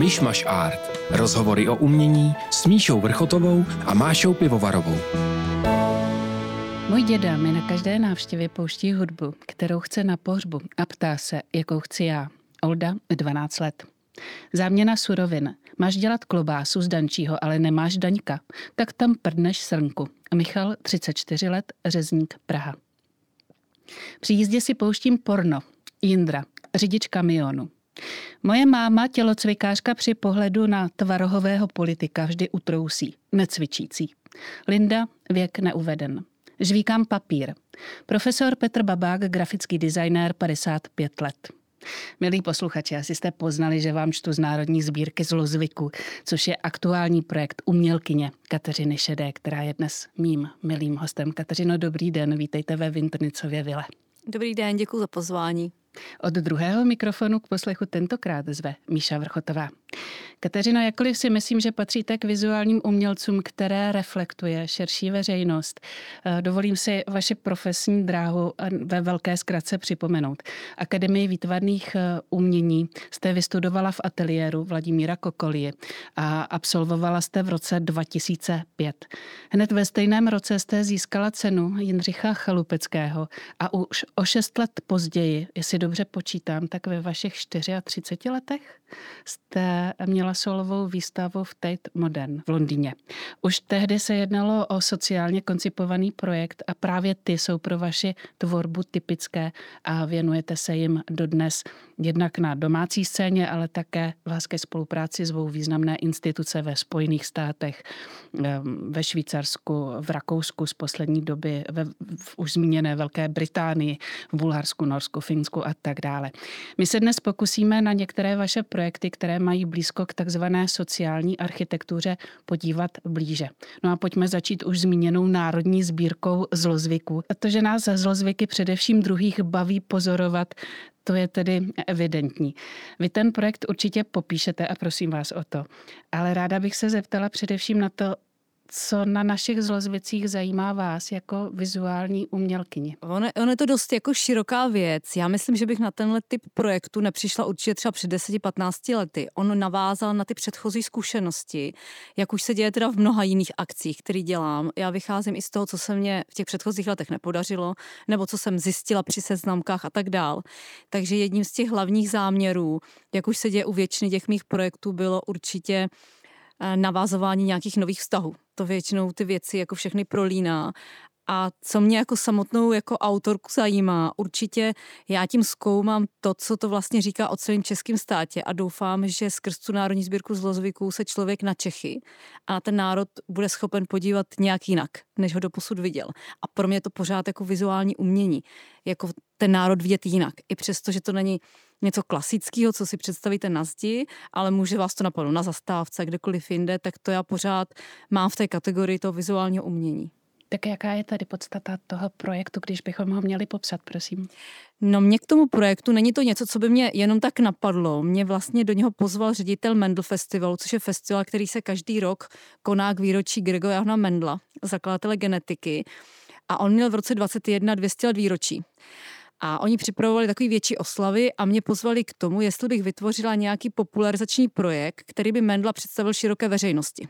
Myšmaš Art. Rozhovory o umění s Míšou Vrchotovou a Mášou Pivovarovou. Můj děda mi na každé návštěvě pouští hudbu, kterou chce na pohřbu a ptá se, jakou chci já. Olda, 12 let. Záměna surovin. Máš dělat klobásu z dančího, ale nemáš daňka. Tak tam prdneš srnku. Michal, 34 let, řezník Praha. Při jízdě si pouštím porno. Jindra, řidič kamionu. Moje máma, tělocvikářka při pohledu na tvarohového politika vždy utrousí, necvičící. Linda, věk neuveden. Žvíkám papír. Profesor Petr Babák, grafický designér, 55 let. Milí posluchači, asi jste poznali, že vám čtu z Národní sbírky zlozvyku, což je aktuální projekt umělkyně Kateřiny Šedé, která je dnes mým milým hostem. Kateřino, dobrý den, vítejte ve Vintrnicově vile. Dobrý den, děkuji za pozvání. Od druhého mikrofonu k poslechu tentokrát zve Míša Vrchotová. Kateřino, jakkoliv si myslím, že patříte k vizuálním umělcům, které reflektuje širší veřejnost, eh, dovolím si vaši profesní dráhu ve velké zkratce připomenout. Akademii výtvarných eh, umění jste vystudovala v ateliéru Vladimíra Kokolie a absolvovala jste v roce 2005. Hned ve stejném roce jste získala cenu Jindřicha Chalupeckého a už o šest let později, jestli dobře počítám, tak ve vašich 34 letech jste měla solovou výstavu v Tate Modern v Londýně. Už tehdy se jednalo o sociálně koncipovaný projekt a právě ty jsou pro vaši tvorbu typické a věnujete se jim dodnes jednak na domácí scéně, ale také vás ke spolupráci zvou významné instituce ve Spojených státech, ve Švýcarsku, v Rakousku z poslední doby, ve v už zmíněné Velké Británii, v Bulharsku, Norsku, Finsku tak dále. My se dnes pokusíme na některé vaše projekty, které mají blízko k takzvané sociální architektuře, podívat blíže. No a pojďme začít už zmíněnou národní sbírkou zlozvyků. A to, že nás zlozvyky především druhých baví pozorovat, to je tedy evidentní. Vy ten projekt určitě popíšete a prosím vás o to. Ale ráda bych se zeptala především na to, co na našich zlozvěcích zajímá vás jako vizuální umělkyni? Ono, ono je to dost jako široká věc. Já myslím, že bych na tenhle typ projektu nepřišla určitě třeba před 10-15 lety. On navázal na ty předchozí zkušenosti, jak už se děje teda v mnoha jiných akcích, které dělám. Já vycházím i z toho, co se mě v těch předchozích letech nepodařilo, nebo co jsem zjistila při seznamkách a tak dál. Takže jedním z těch hlavních záměrů, jak už se děje u většiny těch mých projektů, bylo určitě navázování nějakých nových vztahů to většinou ty věci jako všechny prolíná. A co mě jako samotnou jako autorku zajímá, určitě já tím zkoumám to, co to vlastně říká o celém českém státě a doufám, že skrz tu Národní sbírku zlozvyků se člověk na Čechy a na ten národ bude schopen podívat nějak jinak, než ho doposud viděl. A pro mě je to pořád jako vizuální umění, jako ten národ vidět jinak. I přesto, že to není něco klasického, co si představíte na zdi, ale může vás to napadnout na zastávce, kdekoliv jinde, tak to já pořád mám v té kategorii toho vizuálního umění. Tak jaká je tady podstata toho projektu, když bychom ho měli popsat, prosím? No mě k tomu projektu není to něco, co by mě jenom tak napadlo. Mě vlastně do něho pozval ředitel Mendel Festivalu, což je festival, který se každý rok koná k výročí Gregora Johna Mendla, zakladatele genetiky. A on měl v roce 21 200 let výročí. A oni připravovali takový větší oslavy a mě pozvali k tomu, jestli bych vytvořila nějaký popularizační projekt, který by Mendla představil široké veřejnosti.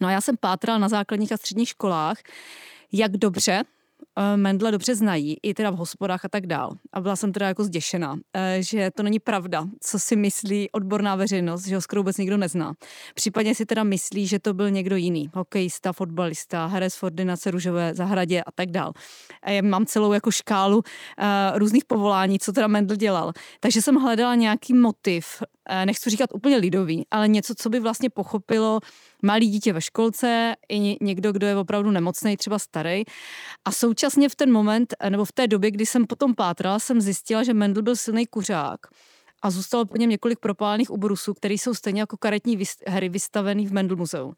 No a já jsem pátral na základních a středních školách, jak dobře Eh, Mendla dobře znají, i teda v hospodách a tak dál. A byla jsem teda jako zděšená, eh, že to není pravda, co si myslí odborná veřejnost, že ho skoro vůbec nikdo nezná. Případně si teda myslí, že to byl někdo jiný, hokejista, fotbalista, herec v ordinace růžové zahradě a tak dál. Mám celou jako škálu uh, různých povolání, co teda Mendel dělal. Takže jsem hledala nějaký motiv, nechci říkat úplně lidový, ale něco, co by vlastně pochopilo malý dítě ve školce, i někdo, kdo je opravdu nemocný, třeba starý. A současně v ten moment, nebo v té době, kdy jsem potom pátrala, jsem zjistila, že Mendel byl silný kuřák a zůstalo po něm několik propálených ubrusů, které jsou stejně jako karetní hry vystavený v Mendel muzeu.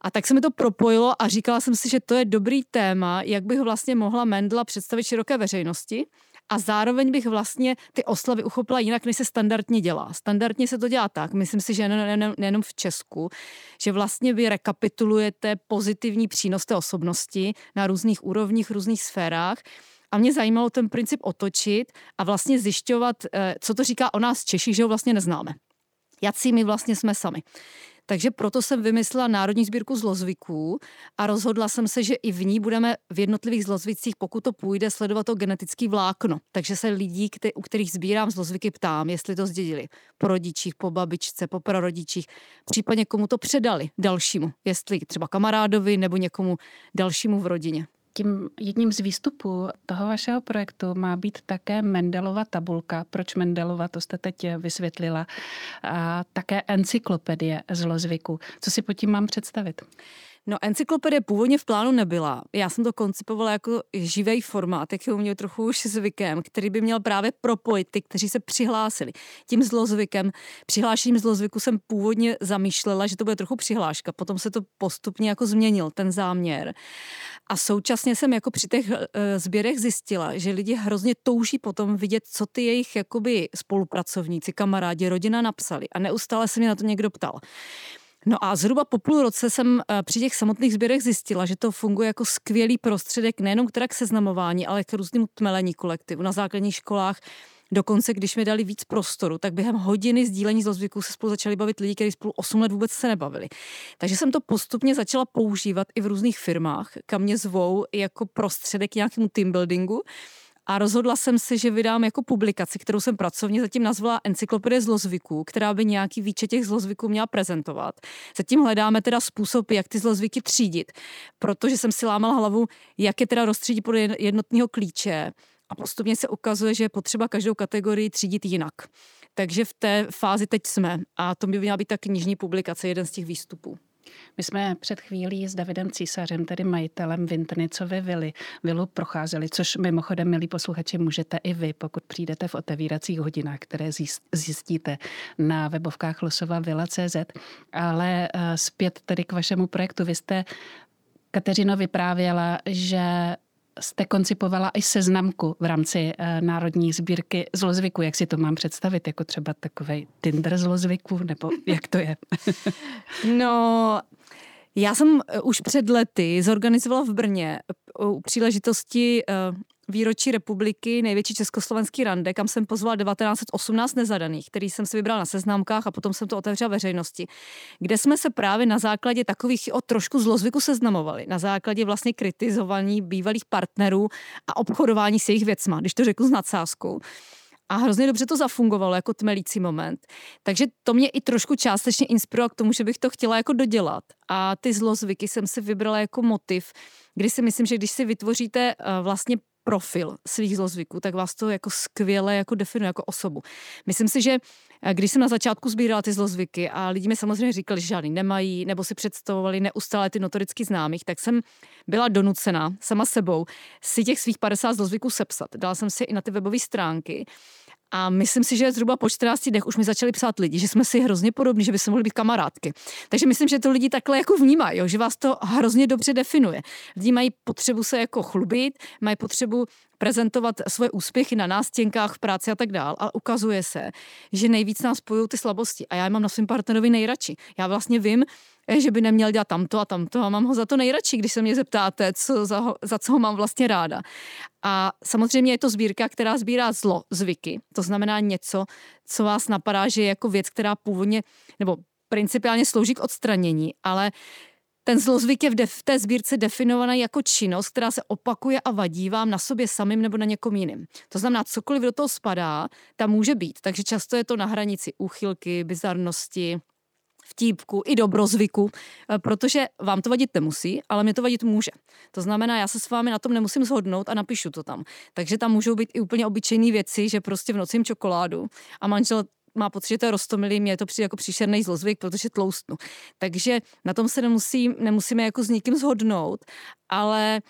A tak se mi to propojilo a říkala jsem si, že to je dobrý téma, jak bych vlastně mohla Mendla představit široké veřejnosti a zároveň bych vlastně ty oslavy uchopila jinak, než se standardně dělá. Standardně se to dělá tak, myslím si, že nejenom, nejenom v Česku, že vlastně vy rekapitulujete pozitivní přínos té osobnosti na různých úrovních, různých sférách, a mě zajímalo ten princip otočit a vlastně zjišťovat, eh, co to říká o nás Češích, že ho vlastně neznáme jací my vlastně jsme sami. Takže proto jsem vymyslela Národní sbírku zlozvyků a rozhodla jsem se, že i v ní budeme v jednotlivých zlozvicích, pokud to půjde, sledovat to genetický vlákno. Takže se lidí, kte- u kterých sbírám zlozvyky, ptám, jestli to zdědili po rodičích, po babičce, po prarodičích, případně komu to předali dalšímu, jestli třeba kamarádovi nebo někomu dalšímu v rodině. Tím jedním z výstupů toho vašeho projektu má být také Mendelova tabulka. Proč Mendelova, to jste teď vysvětlila. A také encyklopedie zlozvyku. Co si pod tím mám představit? No, encyklopedie původně v plánu nebyla. Já jsem to koncipovala jako živý formát, jak je u mě trochu už zvykem, který by měl právě propojit ty, kteří se přihlásili. Tím zlozvykem, přihlášením zlozvyku jsem původně zamýšlela, že to bude trochu přihláška, potom se to postupně jako změnil, ten záměr. A současně jsem jako při těch uh, sběrech zjistila, že lidi hrozně touží potom vidět, co ty jejich jakoby spolupracovníci, kamarádi, rodina napsali. A neustále se mě na to někdo ptal. No a zhruba po půl roce jsem eh, při těch samotných sběrech zjistila, že to funguje jako skvělý prostředek nejenom k k seznamování, ale k různým tmelení kolektivu. Na základních školách Dokonce, když mi dali víc prostoru, tak během hodiny sdílení zlozvyků se spolu začali bavit lidi, kteří spolu 8 let vůbec se nebavili. Takže jsem to postupně začala používat i v různých firmách, kam mě zvou jako prostředek nějakému team buildingu. A rozhodla jsem se, že vydám jako publikaci, kterou jsem pracovně zatím nazvala Encyklopedie zlozvyků, která by nějaký výčet těch zlozvyků měla prezentovat. Zatím hledáme teda způsob, jak ty zlozvyky třídit, protože jsem si lámala hlavu, jak je teda rozstřídit podle jednotného klíče. A postupně se ukazuje, že je potřeba každou kategorii třídit jinak. Takže v té fázi teď jsme a to by měla být ta knižní publikace, jeden z těch výstupů. My jsme před chvílí s Davidem Císařem, tedy majitelem Vintrnicovy vily, vilu procházeli, což mimochodem, milí posluchači, můžete i vy, pokud přijdete v otevíracích hodinách, které zjistíte na webovkách losovavila.cz. Ale eh, zpět tedy k vašemu projektu. Vy jste Kateřino vyprávěla, že jste koncipovala i seznamku v rámci uh, Národní sbírky zlozvyku. Jak si to mám představit? Jako třeba takový Tinder zlozvyku? Nebo jak to je? no, já jsem eh, už před lety zorganizovala v Brně u příležitosti výročí republiky, největší československý rande, kam jsem pozvala 1918 nezadaných, který jsem si vybral na seznámkách a potom jsem to otevřela veřejnosti, kde jsme se právě na základě takových o trošku zlozvyku seznamovali, na základě vlastně kritizování bývalých partnerů a obchodování s jejich věcma, když to řeknu s nadsázkou. A hrozně dobře to zafungovalo jako tmelící moment. Takže to mě i trošku částečně inspirovalo k tomu, že bych to chtěla jako dodělat. A ty zlozvyky jsem si vybrala jako motiv, kdy si myslím, že když si vytvoříte eh, vlastně profil svých zlozvyků, tak vás to jako skvěle jako definuje jako osobu. Myslím si, že eh, když jsem na začátku sbírala ty zlozvyky a lidi mi samozřejmě říkali, že žádný nemají, nebo si představovali neustále ty notoricky známých, tak jsem byla donucena sama sebou si těch svých 50 zlozvyků sepsat. Dala jsem si i na ty webové stránky a myslím si, že zhruba po 14 dnech už mi začali psát lidi, že jsme si hrozně podobní, že by se mohli být kamarádky. Takže myslím, že to lidi takhle jako vnímají, jo, že vás to hrozně dobře definuje. Lidi mají potřebu se jako chlubit, mají potřebu prezentovat svoje úspěchy na nástěnkách v práci a tak dál. A ukazuje se, že nejvíc nás spojují ty slabosti. A já je mám na svém partnerovi nejradši. Já vlastně vím, eh, že by neměl dělat tamto a tamto a mám ho za to nejradši, když se mě zeptáte, co za, ho, za co ho mám vlastně ráda. A samozřejmě je to sbírka, která sbírá zlo, zvyky. To znamená něco, co vás napadá, že je jako věc, která původně, nebo principiálně slouží k odstranění, ale ten zlozvyk je v, v té sbírce definovaný jako činnost, která se opakuje a vadí vám na sobě samým nebo na někom jiným. To znamená, cokoliv do toho spadá, tam může být. Takže často je to na hranici úchylky, bizarnosti, vtípku i dobrozvyku, eh, protože vám to vadit nemusí, ale mě to vadit může. To znamená, já se s vámi na tom nemusím shodnout a napíšu to tam. Takže tam můžou být i úplně obyčejné věci, že prostě v noci jim čokoládu a manžel má pocit, že to je rostomilý, mě to přijde jako příšerný zlozvyk, protože tloustnu. Takže na tom se nemusí, nemusíme jako s nikým zhodnout, ale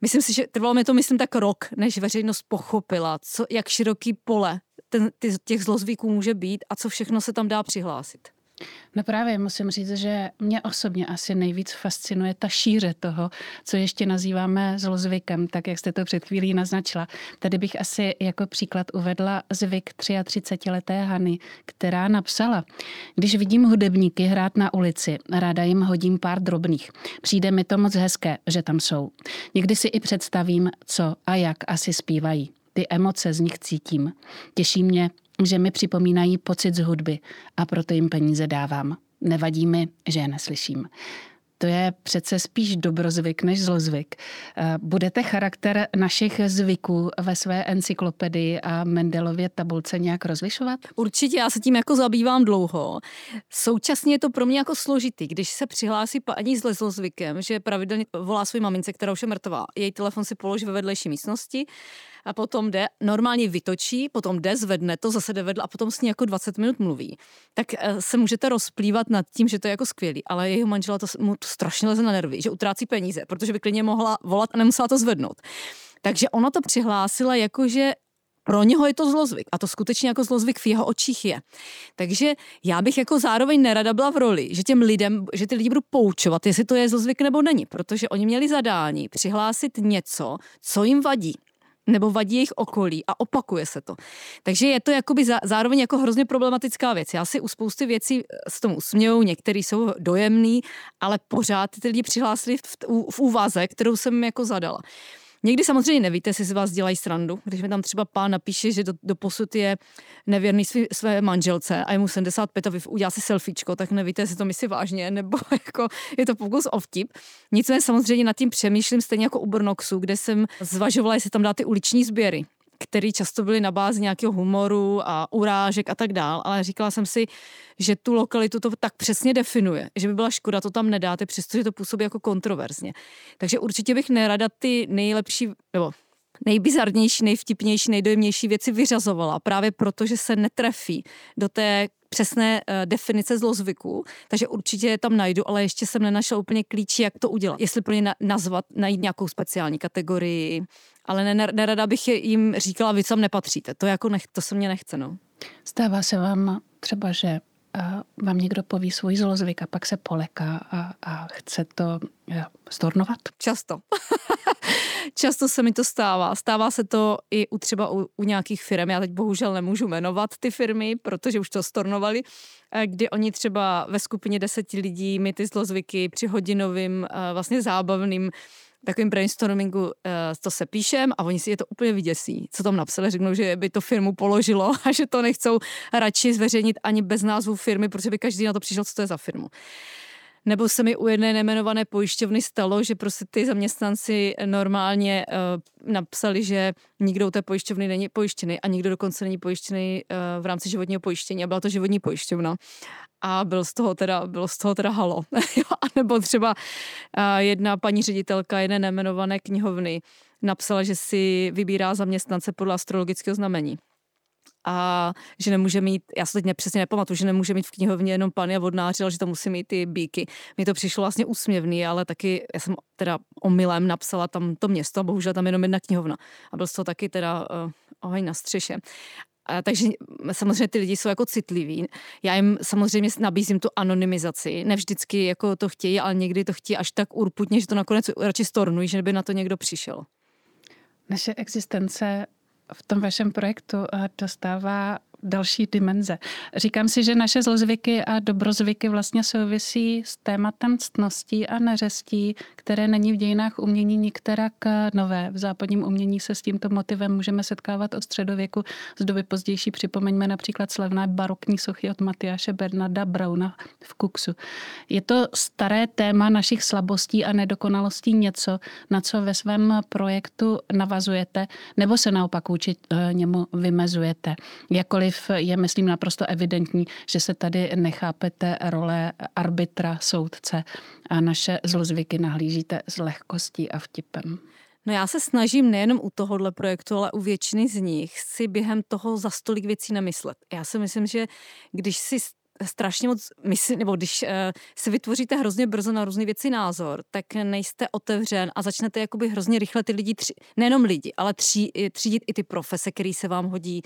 myslím si, že trvalo mi to, myslím, tak rok, než veřejnost pochopila, co, jak široký pole ten, ty, těch zlozvyků může být a co všechno se tam dá přihlásit. No právě musím říct, že mě osobně asi nejvíc fascinuje ta šíře toho, co ještě nazýváme zlozvykem, tak jak jste to před chvílí naznačila. Tady bych asi jako příklad uvedla zvyk 33-leté Hany, která napsala, když vidím hudebníky hrát na ulici, ráda jim hodím pár drobných. Přijde mi to moc hezké, že tam jsou. Někdy si i představím, co a jak asi zpívají. Ty emoce z nich cítím. Těší mě, že mi připomínají pocit z hudby a proto jim peníze dávám. Nevadí mi, že je neslyším to je přece spíš dobrozvyk než zlozvyk. Eh, budete charakter našich zvyků ve své encyklopedii a Mendelově tabulce nějak rozlišovat? Určitě, já se tím jako zabývám dlouho. Současně je to pro mě jako složitý, když se přihlásí paní s zlozvykem, že pravidelně volá svou mamince, která už je mrtvá. Její telefon si položí ve vedlejší místnosti a potom jde, normálně vytočí, potom jde, zvedne to, zase jde vedle a potom s ní jako 20 minut mluví. Tak eh, se můžete rozplývat nad tím, že to je jako skvělý, ale jeho manžela to, mu to strašně leze na nervy, že utrácí peníze, protože by klidně mohla volat a nemusela to zvednout. Takže ona to přihlásila jako, že pro něho je to zlozvyk a to skutečně jako zlozvyk v jeho očích je. Takže já bych jako zároveň nerada byla v roli, že těm lidem, že ty lidi budu poučovat, jestli to je zlozvyk nebo není, protože oni měli zadání přihlásit něco, co jim vadí nebo vadí jejich okolí a opakuje se to. Takže je to jakoby zároveň jako hrozně problematická věc. Já si u spousty věcí s tomu usměju, některý jsou dojemný, ale pořád ty lidi přihlásili v, v úvaze, kterou jsem jako zadala. Někdy samozřejmě nevíte, jestli si vás dělají srandu. Když mi tam třeba pán napíše, že do, do posud je nevěrný svý, své manželce a je mu 75 a udělá si selfiečko, tak nevíte, jestli to myslí vážně, nebo jako je to pokus o vtip. Nicméně samozřejmě nad tím přemýšlím stejně jako u Brnoxu, kde jsem zvažovala, jestli tam dát ty uliční sběry který často byly na bázi nějakého humoru a urážek a tak dál, ale říkala jsem si, že tu lokalitu to tak přesně definuje, že by byla škoda to tam nedáte, přestože to působí jako kontroverzně. Takže určitě bych nerada ty nejlepší, nebo nejbizarnější, nejvtipnější, nejdojemnější věci vyřazovala, právě proto, že se netrefí do té přesné uh, definice zlozvyku, takže určitě je tam najdu, ale ještě jsem nenašla úplně klíč, jak to udělat. Jestli pro ně na, nazvat, najít nějakou speciální kategorii, ale nerada bych jim říkala, vy tam nepatříte. To jako nech, to se mě nechce, no. Stává se vám třeba, že a vám někdo poví svůj zlozvyk a pak se poleká a, a chce to stornovat? Často. Často se mi to stává. Stává se to i u třeba u, u nějakých firm. Já teď bohužel nemůžu jmenovat ty firmy, protože už to stornovali, eh, kdy oni třeba ve skupině deseti lidí mi ty zlozvyky při hodinovým eh, vlastně zábavným takovým brainstormingu uh, to se píšem a oni si je to úplně vyděsí, co tam napsali, řeknou, že by to firmu položilo a že to nechcou radši zveřejnit ani bez názvu firmy, protože by každý na to přišel, co to je za firmu. Nebo se mi u jedné nemenované pojišťovny stalo, že prostě ty zaměstnanci normálně uh, napsali, že nikdo u té pojišťovny není pojištěný a nikdo dokonce není pojištěný uh, v rámci životního pojištění a byla to životní pojišťovna a byl z toho teda, bylo z toho teda halo. a nebo třeba uh, jedna paní ředitelka jedné nemenované knihovny napsala, že si vybírá zaměstnance podle astrologického znamení a že nemůže mít, já se teď nepřesně nepamatuju, že nemůže mít v knihovně jenom pany a vodnáři, ale že to musí mít ty bíky. Mi to přišlo vlastně úsměvný, ale taky, já jsem teda omylem napsala tam to město, bohužel tam jenom jedna knihovna. A byl z toho taky teda uh, oheň na střeše. A, takže samozřejmě ty lidi jsou jako citliví. Já jim samozřejmě nabízím tu anonymizaci. Ne vždycky jako to chtějí, ale někdy to chtějí až tak urputně, že to nakonec radši stornují, že by na to někdo přišel. Naše existence v tom vašem projektu eh, dostává další dimenze. Říkám si, že naše zlozvyky a dobrozvyky vlastně souvisí s tématem ctností a neřestí, které není v dějinách umění nikterak nové. V západním umění se s tímto motivem můžeme setkávat od středověku z doby pozdější. Připomeňme například slavné barokní sochy od Matyáše Bernarda Brauna v Kuksu. Je to staré téma našich slabostí a nedokonalostí něco, na co ve svém projektu navazujete, nebo se naopak vůči eh, němu vymezujete? Jakkoliv Ačkoliv je, myslím, naprosto evidentní, že se tady nechápete role arbitra, soudce a naše zlozvyky nahlížíte s lehkostí a vtipem. No já se snažím nejenom u tohohle projektu, ale u většiny z nich si během toho za stolik věcí nemyslet. Já si myslím, že když si strašně moc myslí, nebo když uh, si vytvoříte hrozně brzo na různé věci názor, tak nejste otevřen a začnete jakoby hrozně rychle ty lidi, tři, nejenom lidi, ale tří, třídit i ty profese, který se vám hodí.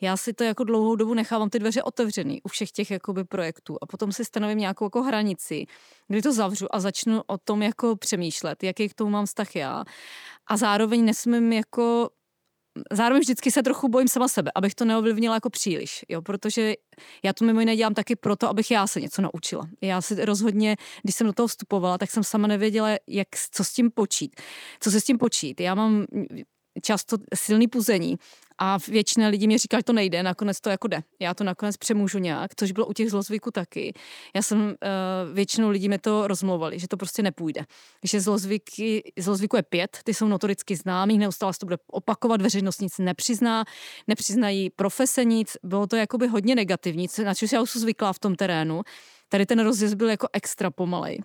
Já si to jako dlouhou dobu nechávám ty dveře otevřený u všech těch jakoby projektů a potom si stanovím nějakou jako hranici, kdy to zavřu a začnu o tom jako přemýšlet, jaký k tomu mám vztah já. A zároveň nesmím jako zároveň vždycky se trochu bojím sama sebe, abych to neovlivnila jako příliš, jo, protože já to mimo jiné dělám taky proto, abych já se něco naučila. Já si rozhodně, když jsem do toho vstupovala, tak jsem sama nevěděla, jak, co s tím počít. Co se s tím počít. Já mám často silný puzení A většina lidí mi říká, že to nejde, nakonec to jako jde. Já to nakonec přemůžu nějak, což bylo u těch zlozvyků taky. Já jsem, uh, většinou lidí mi to rozmlouvali, že to prostě nepůjde. Že zlozvyky, zlozvyku je pět, ty jsou notoricky známí, neustále se to bude opakovat, veřejnost nic nepřizná, nepřiznají profese nic, bylo to jakoby hodně negativní, na čem já už jsem zvyklá v tom terénu. Tady ten rozjezd byl jako extra pomalej.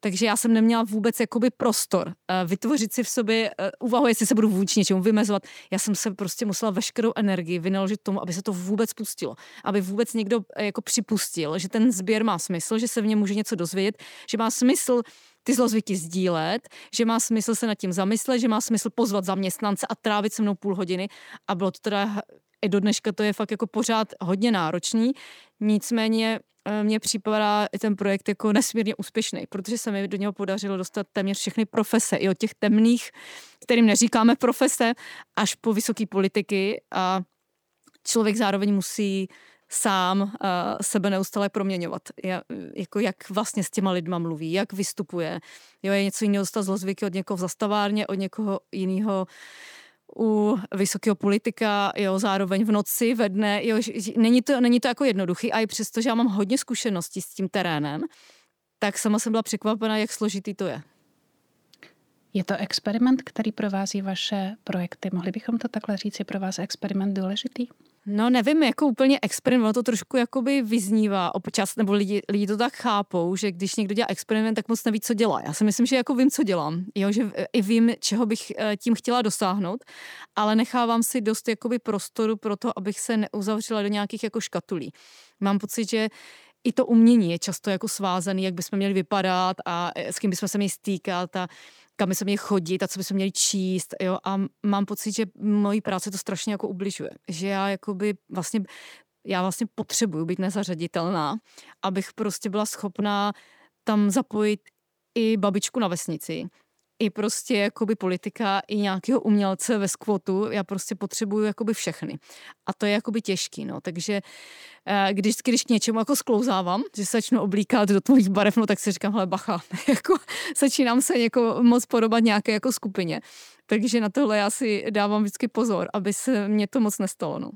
Takže já jsem neměla vůbec jakoby prostor uh, vytvořit si v sobě uh, úvahu, jestli se budu vůči něčemu vymezovat. Já jsem se prostě musela veškerou energii vynaložit tomu, aby se to vůbec pustilo. Aby vůbec někdo uh, jako připustil, že ten sběr má smysl, že se v něm může něco dozvědět, že má smysl ty zlozvyky sdílet, že má smysl se nad tím zamyslet, že má smysl pozvat zaměstnance a trávit se mnou půl hodiny. A bylo to teda i do dneška to je fakt jako pořád hodně náročný. Nicméně Eh, mně připadá i ten projekt jako nesmírně úspěšný, protože se mi do něho podařilo dostat téměř všechny profese, i od těch temných, kterým neříkáme profese, až po vysoké politiky a člověk zároveň musí sám uh, sebe neustále proměňovat. Ja, jako jak vlastně s těma lidma mluví, jak vystupuje. Jo, je něco jiného dostat zlozvyky od někoho v zastavárně, od někoho jiného u vysokého politika, jo, zároveň v noci, ve dne, jo, není to, není to jako jednoduchý a i přesto, že já mám hodně zkušeností s tím terénem, tak sama jsem byla překvapena, jak složitý to je. Je to experiment, který provází vaše projekty. Mohli bychom to takhle říct, je pro vás experiment důležitý? No nevím, jako úplně experiment, to trošku jakoby vyznívá občas, nebo lidi, lidi to tak chápou, že když někdo dělá experiment, tak moc neví, co dělá. Já si myslím, že jako vím, co dělám, jo, že i vím, čeho bych eh, tím chtěla dosáhnout, ale nechávám si dost jakoby prostoru pro to, abych se neuzavřela do nějakých jako škatulí. Mám pocit, že i to umění je často jako svázaný, jak bychom měli vypadat a eh, s kým bychom se měli stýkat a kam bychom měli chodit a co bychom měli číst, jo, a mám pocit, že mojí práce to strašně jako ubližuje, že já jakoby vlastně já vlastně potřebuju být nezařaditelná, abych prostě byla schopná tam zapojit i babičku na vesnici, i prostě jakoby politika, i nějakého umělce ve skvotu, já prostě potřebuju jakoby všechny. A to je jakoby těžký, no, takže eh, když, když k něčemu jako sklouzávám, že se začnu oblíkat do tvojich barev, no tak si říkám, hele bacha, jako začínám se jako moc podobat nějaké jako skupině. Takže na tohle já si dávám vždycky pozor, aby se mě to moc nestalo, no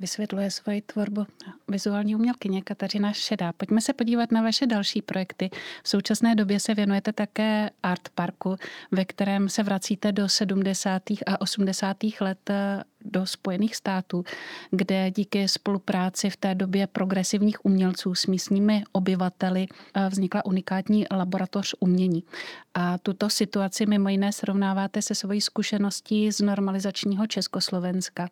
vysvětluje svoji tvorbu vizuální umělkyně Kateřina Šedá. Pojďme se podívat na vaše další projekty. V současné době se věnujete také Art Parku, ve kterém se vracíte do 70. a 80. let eh, do Spojených států, kde díky spolupráci v té době progresivních umělců s místními obyvateli eh, vznikla unikátní laboratoř umění. A tuto situaci mimo jiné srovnáváte se svojí zkušeností z normalizačního Československa.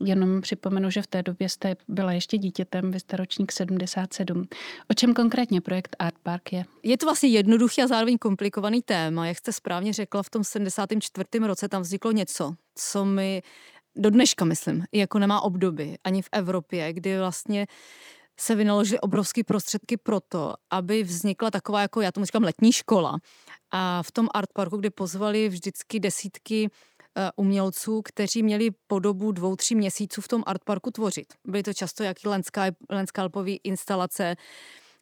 Jenom připomenu, že v té době jste byla ještě dítětem, vy jste ročník 77. O čem konkrétně projekt Art Park je? Je to vlastně jednoduchý a zároveň komplikovaný téma. Jak jste správně řekla, v tom 74. roce tam vzniklo něco, co mi do dneška, myslím, jako nemá obdoby ani v Evropě, kdy vlastně se vynaložily obrovské prostředky pro to, aby vznikla taková, jako já tomu říkám, letní škola. A v tom art parku, kde pozvali vždycky desítky umělců, kteří měli po dobu dvou, tří měsíců v tom artparku tvořit. Byly to často jaký landskalpové instalace,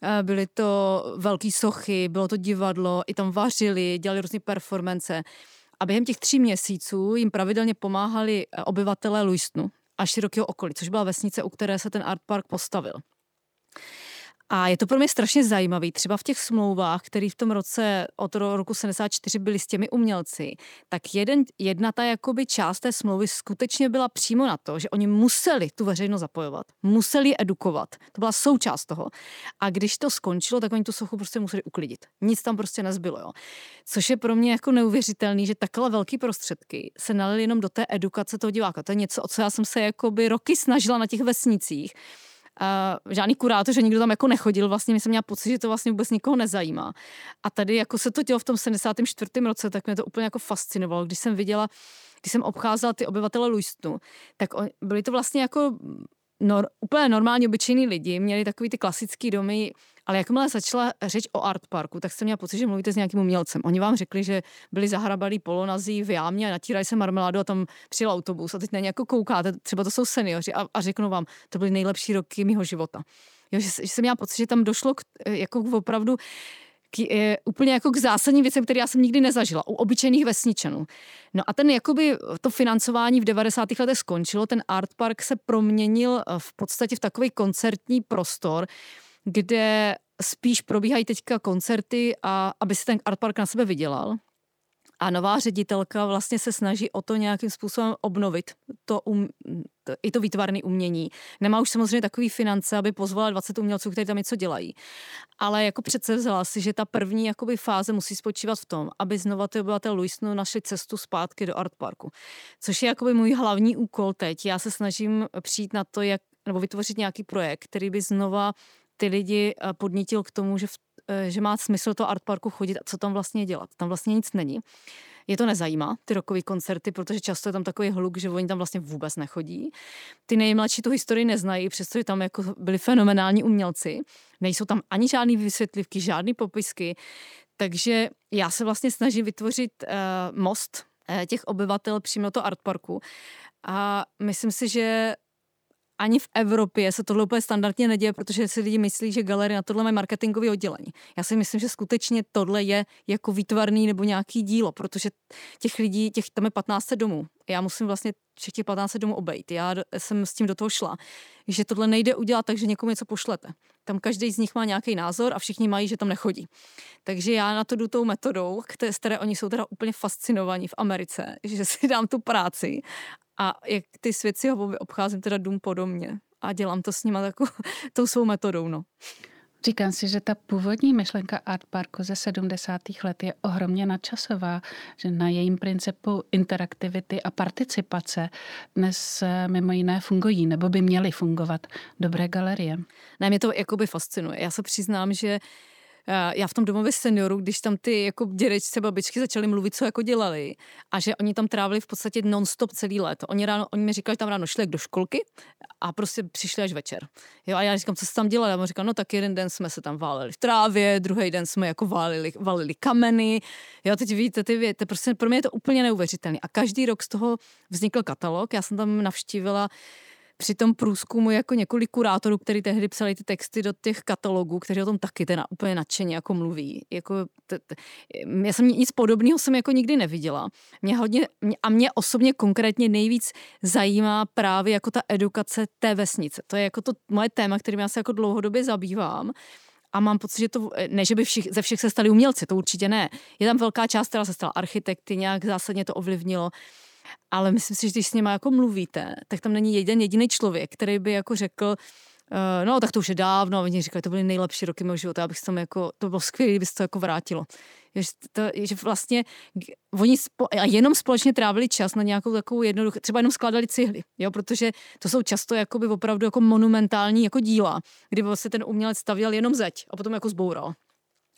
eh, byly to velké sochy, bylo to divadlo, i tam vařili, dělali různé performance. A během těch tří měsíců jim pravidelně pomáhali eh, obyvatelé Luistnu a širokého okolí, což byla vesnice, u které se ten art park postavil. A je to pro mě strašně zajímavý. Třeba v těch smlouvách, které v tom roce od roku 74 byly s těmi umělci, tak jeden, jedna ta jakoby část té smlouvy skutečně byla přímo na to, že oni museli tu veřejnost zapojovat, museli edukovat. To byla součást toho. A když to skončilo, tak oni tu sochu prostě museli uklidit. Nic tam prostě nezbylo. Jo. Což je pro mě jako neuvěřitelný, že takhle velký prostředky se nalili jenom do té edukace toho diváka. To je něco, o co já jsem se jakoby roky snažila na těch vesnicích Uh, žádný kurátor, že nikdo tam jako nechodil, vlastně jsem měla pocit, že to vlastně vůbec nikoho nezajímá. A tady jako se to dělo v tom 74. roce, tak mě to úplně jako fascinovalo, když jsem viděla, když jsem obcházela ty obyvatele Luistnu, tak on, byli to vlastně jako nor, úplně normální, obyčejní lidi, měli takový ty klasický domy, ale jakmile začala řeč o art parku, tak jsem měla pocit, že mluvíte s nějakým umělcem. Oni vám řekli, že byli zahrabalí polonazí v jámě a natírají se marmeládu a tam přijel autobus a teď na ně jako koukáte, třeba to jsou seniori a, a řeknu vám, to byly nejlepší roky mého života. Jo, že, že jsem měla pocit, že tam došlo k, jako opravdu k, e, úplně jako k zásadním věcem, které já jsem nikdy nezažila u obyčejných vesničanů. No a ten jakoby to financování v 90. letech skončilo, ten art park se proměnil e, v podstatě v takový koncertní prostor, kde spíš probíhají teďka koncerty a aby si ten art park na sebe vydělal. A nová ředitelka vlastně se snaží o to nějakým způsobem obnovit to, um, to i to výtvarné umění. Nemá už samozřejmě takový finance, aby pozvala 20 umělců, kteří tam něco dělají. Ale jako přece vzala si, že ta první jakoby fáze musí spočívat v tom, aby znova ty obyvatel Luisnu našli cestu zpátky do Art Parku. Což je jakoby můj hlavní úkol teď. Já se snažím přijít na to, jak nebo vytvořit nějaký projekt, který by znova ty lidi eh, podnítil k tomu, že, v, že má smysl to art parku chodit a co tam vlastně dělat. Tam vlastně nic není. Je to nezajímá, ty rokové koncerty, protože často je tam takový hluk, že oni tam vlastně vůbec nechodí. Ty nejmladší tu historii neznají, přestože tam jako byli fenomenální umělci. Nejsou tam ani žádné vysvětlivky, žádné popisky. Takže já se vlastně snažím vytvořit uh, most uh, těch obyvatel přímo do art parku. A myslím si, že ani v Evropě se tohle úplně standardně neděje, protože si lidi myslí, že galerie na tohle mají marketingové oddělení. Já si myslím, že skutečně tohle je jako výtvarný nebo nějaký dílo, protože těch lidí, těch tam je 15 domů. Já musím vlastně všech těch 15 domů obejít. Já jsem s tím do toho šla, že tohle nejde udělat tak, že někomu něco pošlete. Tam každý z nich má nějaký názor a všichni mají, že tam nechodí. Takže já na to jdu tou metodou, které, z které oni jsou teda úplně fascinovaní v Americe, že si dám tu práci a jak ty svěci ho obcházím teda dům podobně a dělám to s nima takovou tou svou metodou, no. Říkám si, že ta původní myšlenka Art Parku ze 70. let je ohromně nadčasová, že na jejím principu interaktivity a participace dnes eh, mimo jiné fungují, nebo by měly fungovat dobré galerie. Ne, mě to jakoby fascinuje. Já se přiznám, že já v tom domově seniorů, když tam ty jako dědečce, babičky začaly mluvit, co jako dělali a že oni tam trávili v podstatě non-stop celý let. Oni, ráno, oni mi říkali, že tam ráno šli do školky a prostě přišli až večer. Jo, a já říkám, co se tam dělali? A on říkal, no tak jeden den jsme se tam váleli v trávě, druhý den jsme jako válili, valili kameny. Jo, teď víte, ty věty, prostě pro mě je to úplně neuvěřitelné. A každý rok z toho vznikl katalog. Já jsem tam navštívila při tom průzkumu jako několik kurátorů, který tehdy psali ty texty do těch katalogů, kteří o tom taky teda úplně nadšeně jako mluví. Jako t, t, já jsem nic podobného jsem jako nikdy neviděla. Mě hodně, a mě osobně konkrétně nejvíc zajímá právě jako ta edukace té vesnice. To je jako to moje téma, kterým já se jako dlouhodobě zabývám. A mám pocit, že to, ne, že by všich, ze všech se stali umělci, to určitě ne. Je tam velká část, která se stala architekty, nějak zásadně to ovlivnilo ale myslím si, že když s nimi jako mluvíte, tak tam není jeden jediný člověk, který by jako řekl, Uh, no, tak to už je dávno, a oni říkali, to byly nejlepší roky mého života, abych tam jako, to bylo skvělé, kdyby se to jako vrátilo. Že, to, že vlastně oni spo, a jenom společně trávili čas na nějakou takovou jednoduchou, třeba jenom skládali cihly, jo, protože to jsou často jakoby opravdu jako monumentální jako díla, kdy vlastně ten umělec stavěl jenom zeď a potom jako zboural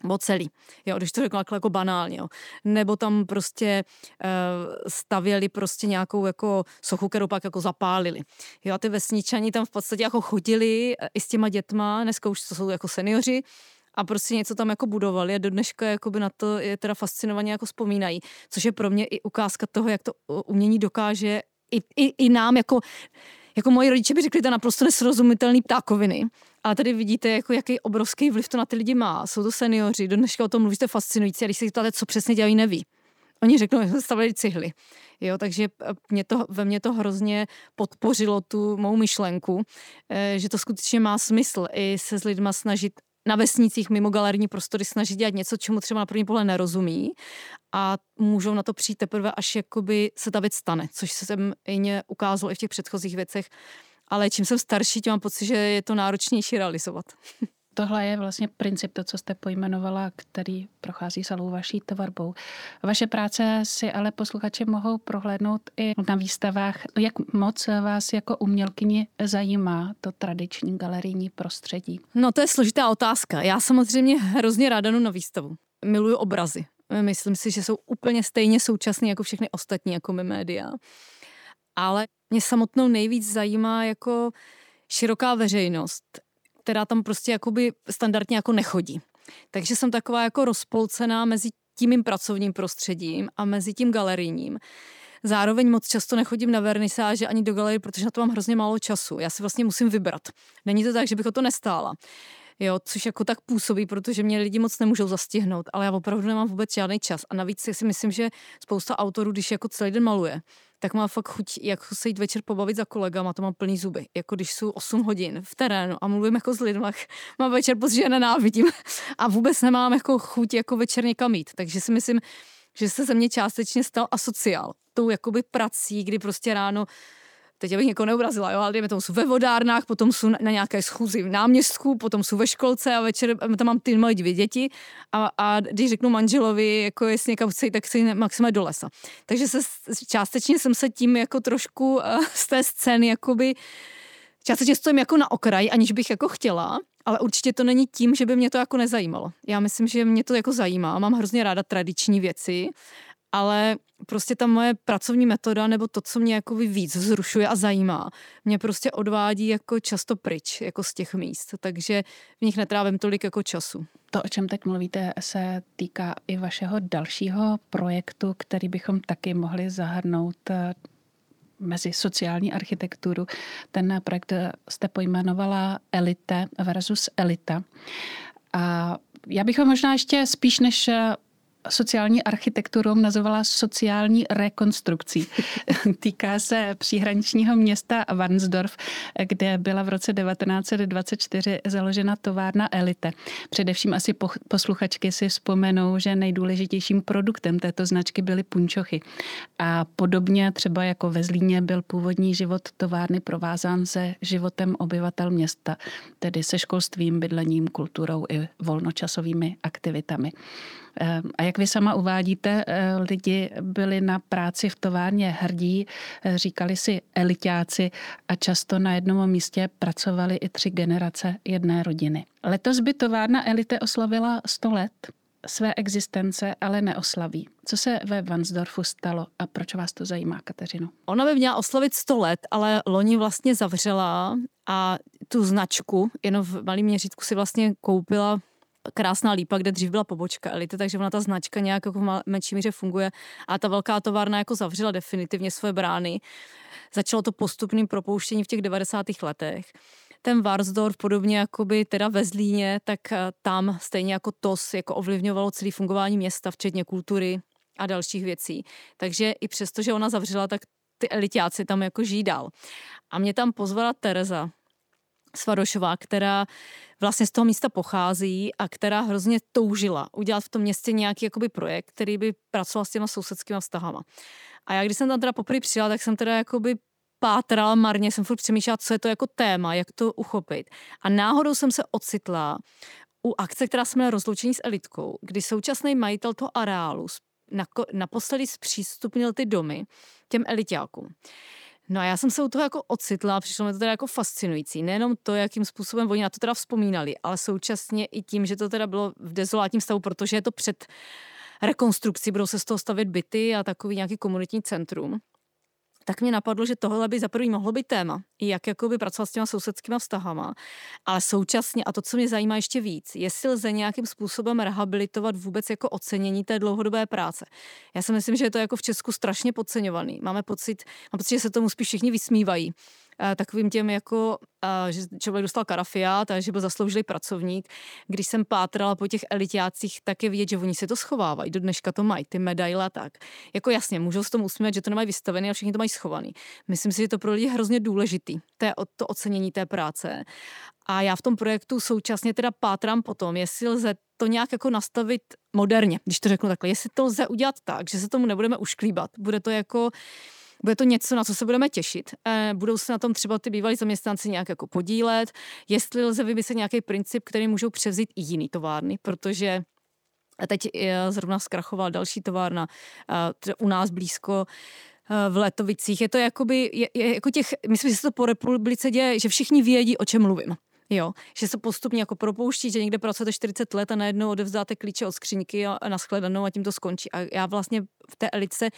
nebo celý, jo, když to řekla jako banálně, jo. Nebo tam prostě uh, stavěli prostě nějakou jako sochu, kterou pak jako zapálili. Jo, a ty vesničani tam v podstatě jako chodili uh, i s těma dětma, dneska už to jsou jako seniori, a prostě něco tam jako budovali a do dneška jakoby na to je teda fascinovaně jako vzpomínají, což je pro mě i ukázka toho, jak to umění dokáže i, i, i nám jako jako moji rodiče by řekli, to naprosto nesrozumitelný ptákoviny. A tady vidíte, jako jaký obrovský vliv to na ty lidi má. Jsou to seniori, do dneška o tom mluvíte fascinující a když se ptáte, co přesně dělají, neví. Oni řeknou, že stavili cihly. Jo, takže eh, mě to, ve mně to hrozně podpořilo tu mou myšlenku, eh, že to skutečně má smysl i se s lidma snažit na vesnicích mimo galerijní prostory snažit dělat něco, čemu třeba na první pohled nerozumí a můžou na to přijít teprve, až jakoby se ta věc stane, což se sem jině ukázalo i v těch předchozích věcech. Ale čím jsem starší, tím mám pocit, že je to náročnější realizovat. Tohle je vlastně princip, to, co jste pojmenovala, který prochází celou vaší tvorbou. Vaše práce si ale posluchači mohou prohlédnout i na výstavách. Jak moc vás jako umělkyni zajímá to tradiční galerijní prostředí? No to je složitá otázka. Já samozřejmě hrozně ráda na výstavu. Miluju obrazy. Myslím si, že jsou úplně stejně současné jako všechny ostatní jako my média. Ale mě samotnou nejvíc zajímá jako široká veřejnost která tam prostě jakoby standardně jako nechodí. Takže jsem taková jako rozpolcená mezi tím mým pracovním prostředím a mezi tím galerijním. Zároveň moc často nechodím na vernisáže ani do galerie, protože na to mám hrozně málo času. Já si vlastně musím vybrat. Není to tak, že bych o to nestála. Jo, což jako tak působí, protože mě lidi moc nemůžou zastihnout, ale já opravdu nemám vůbec žádný čas. A navíc si myslím, že spousta autorů, když jako celý den maluje, tak má fakt chuť jako se jít večer pobavit za kolegama, to mám plný zuby. Jako když jsou 8 hodin v terénu a mluvím jako s lidmi, mám večer pocit, že nenávidím a vůbec nemám jako chuť jako večer někam jít. Takže si myslím, že se ze mě částečně stal asociál. Tou jakoby prací, kdy prostě ráno teď abych někoho neubrazila, jo, ale dejme tomu, jsou ve vodárnách, potom jsou na nějaké schůzi v náměstku, potom jsou ve školce a večer tam mám ty moje dvě děti a, a když řeknu manželovi, jako jestli někam chci, tak chci maximálně do lesa. Takže se částečně jsem se tím jako trošku uh, z té scény jakoby částečně stojím jako na okraji, aniž bych jako chtěla, ale určitě to není tím, že by mě to jako nezajímalo. Já myslím, že mě to jako zajímá. Mám hrozně ráda tradiční věci ale prostě ta moje pracovní metoda nebo to, co mě jako víc vzrušuje a zajímá, mě prostě odvádí jako často pryč, jako z těch míst, takže v nich netrávím tolik jako času. To, o čem teď mluvíte, se týká i vašeho dalšího projektu, který bychom taky mohli zahrnout eh, mezi sociální architekturu. Ten projekt jste pojmenovala Elite versus Elita. A já bych ho možná ještě spíš než sociální architekturou nazvala sociální rekonstrukcí. Týká se příhraničního města Varnsdorf, kde byla v roce 1924 založena továrna Elite. Především asi posluchačky si vzpomenou, že nejdůležitějším produktem této značky byly punčochy. A podobně třeba jako ve Zlíně byl původní život továrny provázán se životem obyvatel města, tedy se školstvím, bydlením, kulturou i volnočasovými aktivitami. Ehm, a jak vy sama uvádíte, eh, lidi byli na práci v továrně hrdí, eh, říkali si elitáci a často na jednom místě pracovali i tři generace jedné rodiny. Letos by továrna Elite oslavila 100 let své existence, ale neoslaví. Co se ve Vansdorfu stalo a proč vás to zajímá, Kateřino? Ona by měla oslavit 100 let, ale loni vlastně zavřela a tu značku, jenom v malém měřítku si vlastně koupila krásná lípa, kde dřív byla pobočka elity, takže ona ta značka nějak jako v menší míře funguje a ta velká továrna jako zavřela definitivně své brány. Začalo to postupným propouštěním v těch 90. letech ten Varsdorf, podobně jako by teda ve Zlíně, tak eh, tam stejně jako TOS jako ovlivňovalo celé fungování města, včetně kultury a dalších věcí. Takže i přesto, že ona zavřela, tak ty elitáci tam jako žijí dál. A mě tam pozvala Tereza, Svarošová, která vlastně z toho místa pochází a která hrozně toužila udělat v tom městě nějaký jakoby projekt, který by pracoval s těma sousedskými vztahama. A já když jsem tam teda poprvé přijela, tak jsem teda jakoby pátrala marně, jsem furt přemýšlela, co je to jako téma, jak to uchopit. A náhodou jsem se ocitla u akce, která se jmenuje Rozloučení s elitkou, kdy současný majitel toho areálu naposledy zpřístupnil ty domy těm elitákům. No a já jsem se u toho jako ocitla přišlo mi to teda jako fascinující. Nejenom to, jakým způsobem oni na to teda vzpomínali, ale současně i tím, že to teda bylo v dezolátním stavu, protože je to před rekonstrukcí, budou se z toho stavět byty a takový nějaký komunitní centrum tak mě napadlo, že tohle by za prvý mohlo být téma, jak jakoby pracovat s těma sousedskými vztahama, ale současně, a to, co mě zajímá ještě víc, jestli lze nějakým způsobem rehabilitovat vůbec jako ocenění té dlouhodobé práce. Já si myslím, že je to jako v Česku strašně podceňovaný. Máme pocit, mám pocit, že se tomu spíš všichni vysmívají. Eh, takovým těm jako, eh, že člověk dostal karafiát a že byl zasloužilý pracovník. Když jsem pátrala po těch elitácích, tak je vidět, že oni si to schovávají. Do dneška to mají, ty medaile tak. Jako jasně, můžou s tomu usmívat, že to nemají vystavený a všichni to mají schovaný. Myslím si, že to pro lidi je hrozně důležitý, to, to ocenění té práce. A já v tom projektu současně teda pátrám potom, jestli lze to nějak jako nastavit moderně, když to řeknu takhle, jestli to lze udělat tak, že se tomu nebudeme ušklíbat. Bude to jako bude to něco, na co se budeme těšit. Eh, budou se na tom třeba ty bývalí zaměstnanci nějak jako podílet, jestli lze vymyslet nějaký princip, který můžou převzít i jiný továrny, protože teď eh, zrovna zkrachoval další továrna eh, u nás blízko v Letovicích. Je to jakoby, je, je jako těch, myslím, že se to po republice děje, že všichni vědí, o čem mluvím. Jo, že se postupně jako propouští, že někde pracujete 40 let a najednou odevzdáte klíče od skřínky a, a a tím to skončí. A já vlastně v té elice,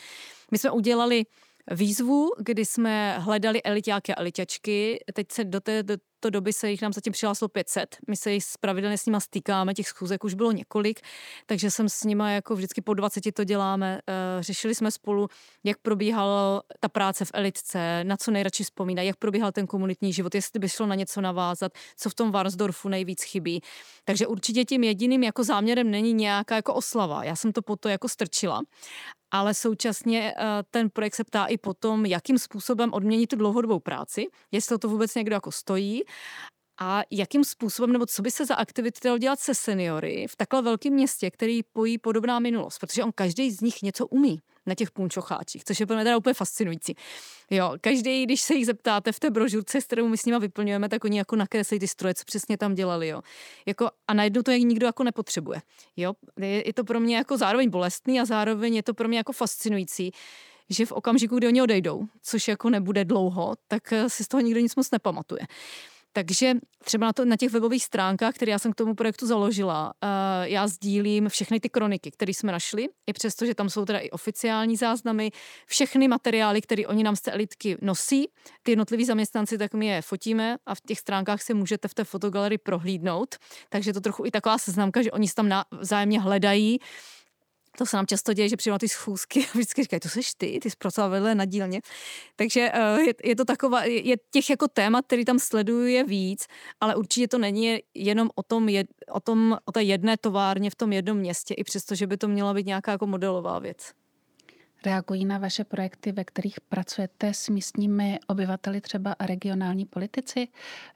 my jsme udělali výzvu, kdy jsme hledali elitáky a eliťačky. Teď se do té, do této doby se jich nám zatím přihlásilo 500. My se jich pravidelně s nima stýkáme, těch schůzek už bylo několik, takže jsem s nima jako vždycky po 20 to děláme. Eh, řešili jsme spolu, jak probíhala ta práce v elitce, na co nejradši vzpomínat, jak probíhal ten komunitní život, jestli by šlo na něco navázat, co v tom Varsdorfu nejvíc chybí. Takže určitě tím jediným jako záměrem není nějaká jako oslava. Já jsem to po to jako strčila ale současně eh, ten projekt se ptá i potom, jakým způsobem odměnit tu dlouhodobou práci, jestli to vůbec někdo jako stojí a jakým způsobem, nebo co by se za aktivity dalo dělat se seniory v takhle velkém městě, který pojí podobná minulost, protože on každý z nich něco umí na těch punčocháčích, což je pro mě teda úplně fascinující. Jo, každý, když se jich zeptáte v té brožurce, s kterou my s nimi vyplňujeme, tak oni jako nakreslí ty stroje, co přesně tam dělali, jo. Jako, a najednou to nikdo jako nepotřebuje. Jo, je, je, to pro mě jako zároveň bolestný a zároveň je to pro mě jako fascinující, že v okamžiku, kdy oni odejdou, což jako nebude dlouho, tak si z toho nikdo nic moc nepamatuje. Takže třeba na, to, na těch webových stránkách, které já jsem k tomu projektu založila, uh, já sdílím všechny ty kroniky, které jsme našli, i přesto, že tam jsou teda i oficiální záznamy, všechny materiály, které oni nám z té elitky nosí, ty jednotliví zaměstnanci, tak my je fotíme a v těch stránkách si můžete v té fotogalerii prohlídnout. Takže to trochu i taková seznamka, že oni se tam vzájemně hledají, to se nám často děje, že přijdu na ty schůzky a vždycky říkají, to seš ty, ty jsi pracoval vedle na dílně. Takže uh, je, je, to taková, je těch jako témat, který tam sleduju, je víc, ale určitě to není jenom o tom, je, o tom, o té jedné továrně v tom jednom městě, i přesto, že by to měla být nějaká jako modelová věc reagují na vaše projekty, ve kterých pracujete s místními obyvateli třeba a regionální politici?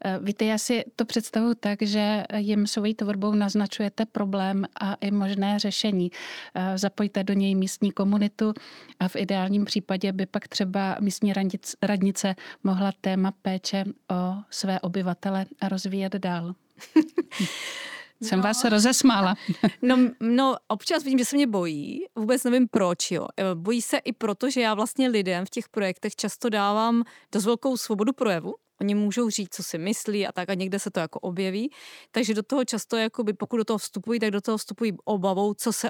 Eh, víte, já si to představuji tak, že jim svojí tvorbou naznačujete problém a i možné řešení. Eh, zapojíte do něj místní komunitu a v ideálním případě by pak třeba místní radnice mohla téma péče o své obyvatele rozvíjet dál. Jsem no. vás rozesmála. no, no, občas vidím, že se mě bojí. Vůbec nevím proč, jo. E, bojí se i proto, že já vlastně lidem v těch projektech často dávám dost velkou svobodu projevu. Oni můžou říct, co si myslí a tak a někde se to jako objeví. Takže do toho často, jakoby, pokud do toho vstupují, tak do toho vstupují obavou, co se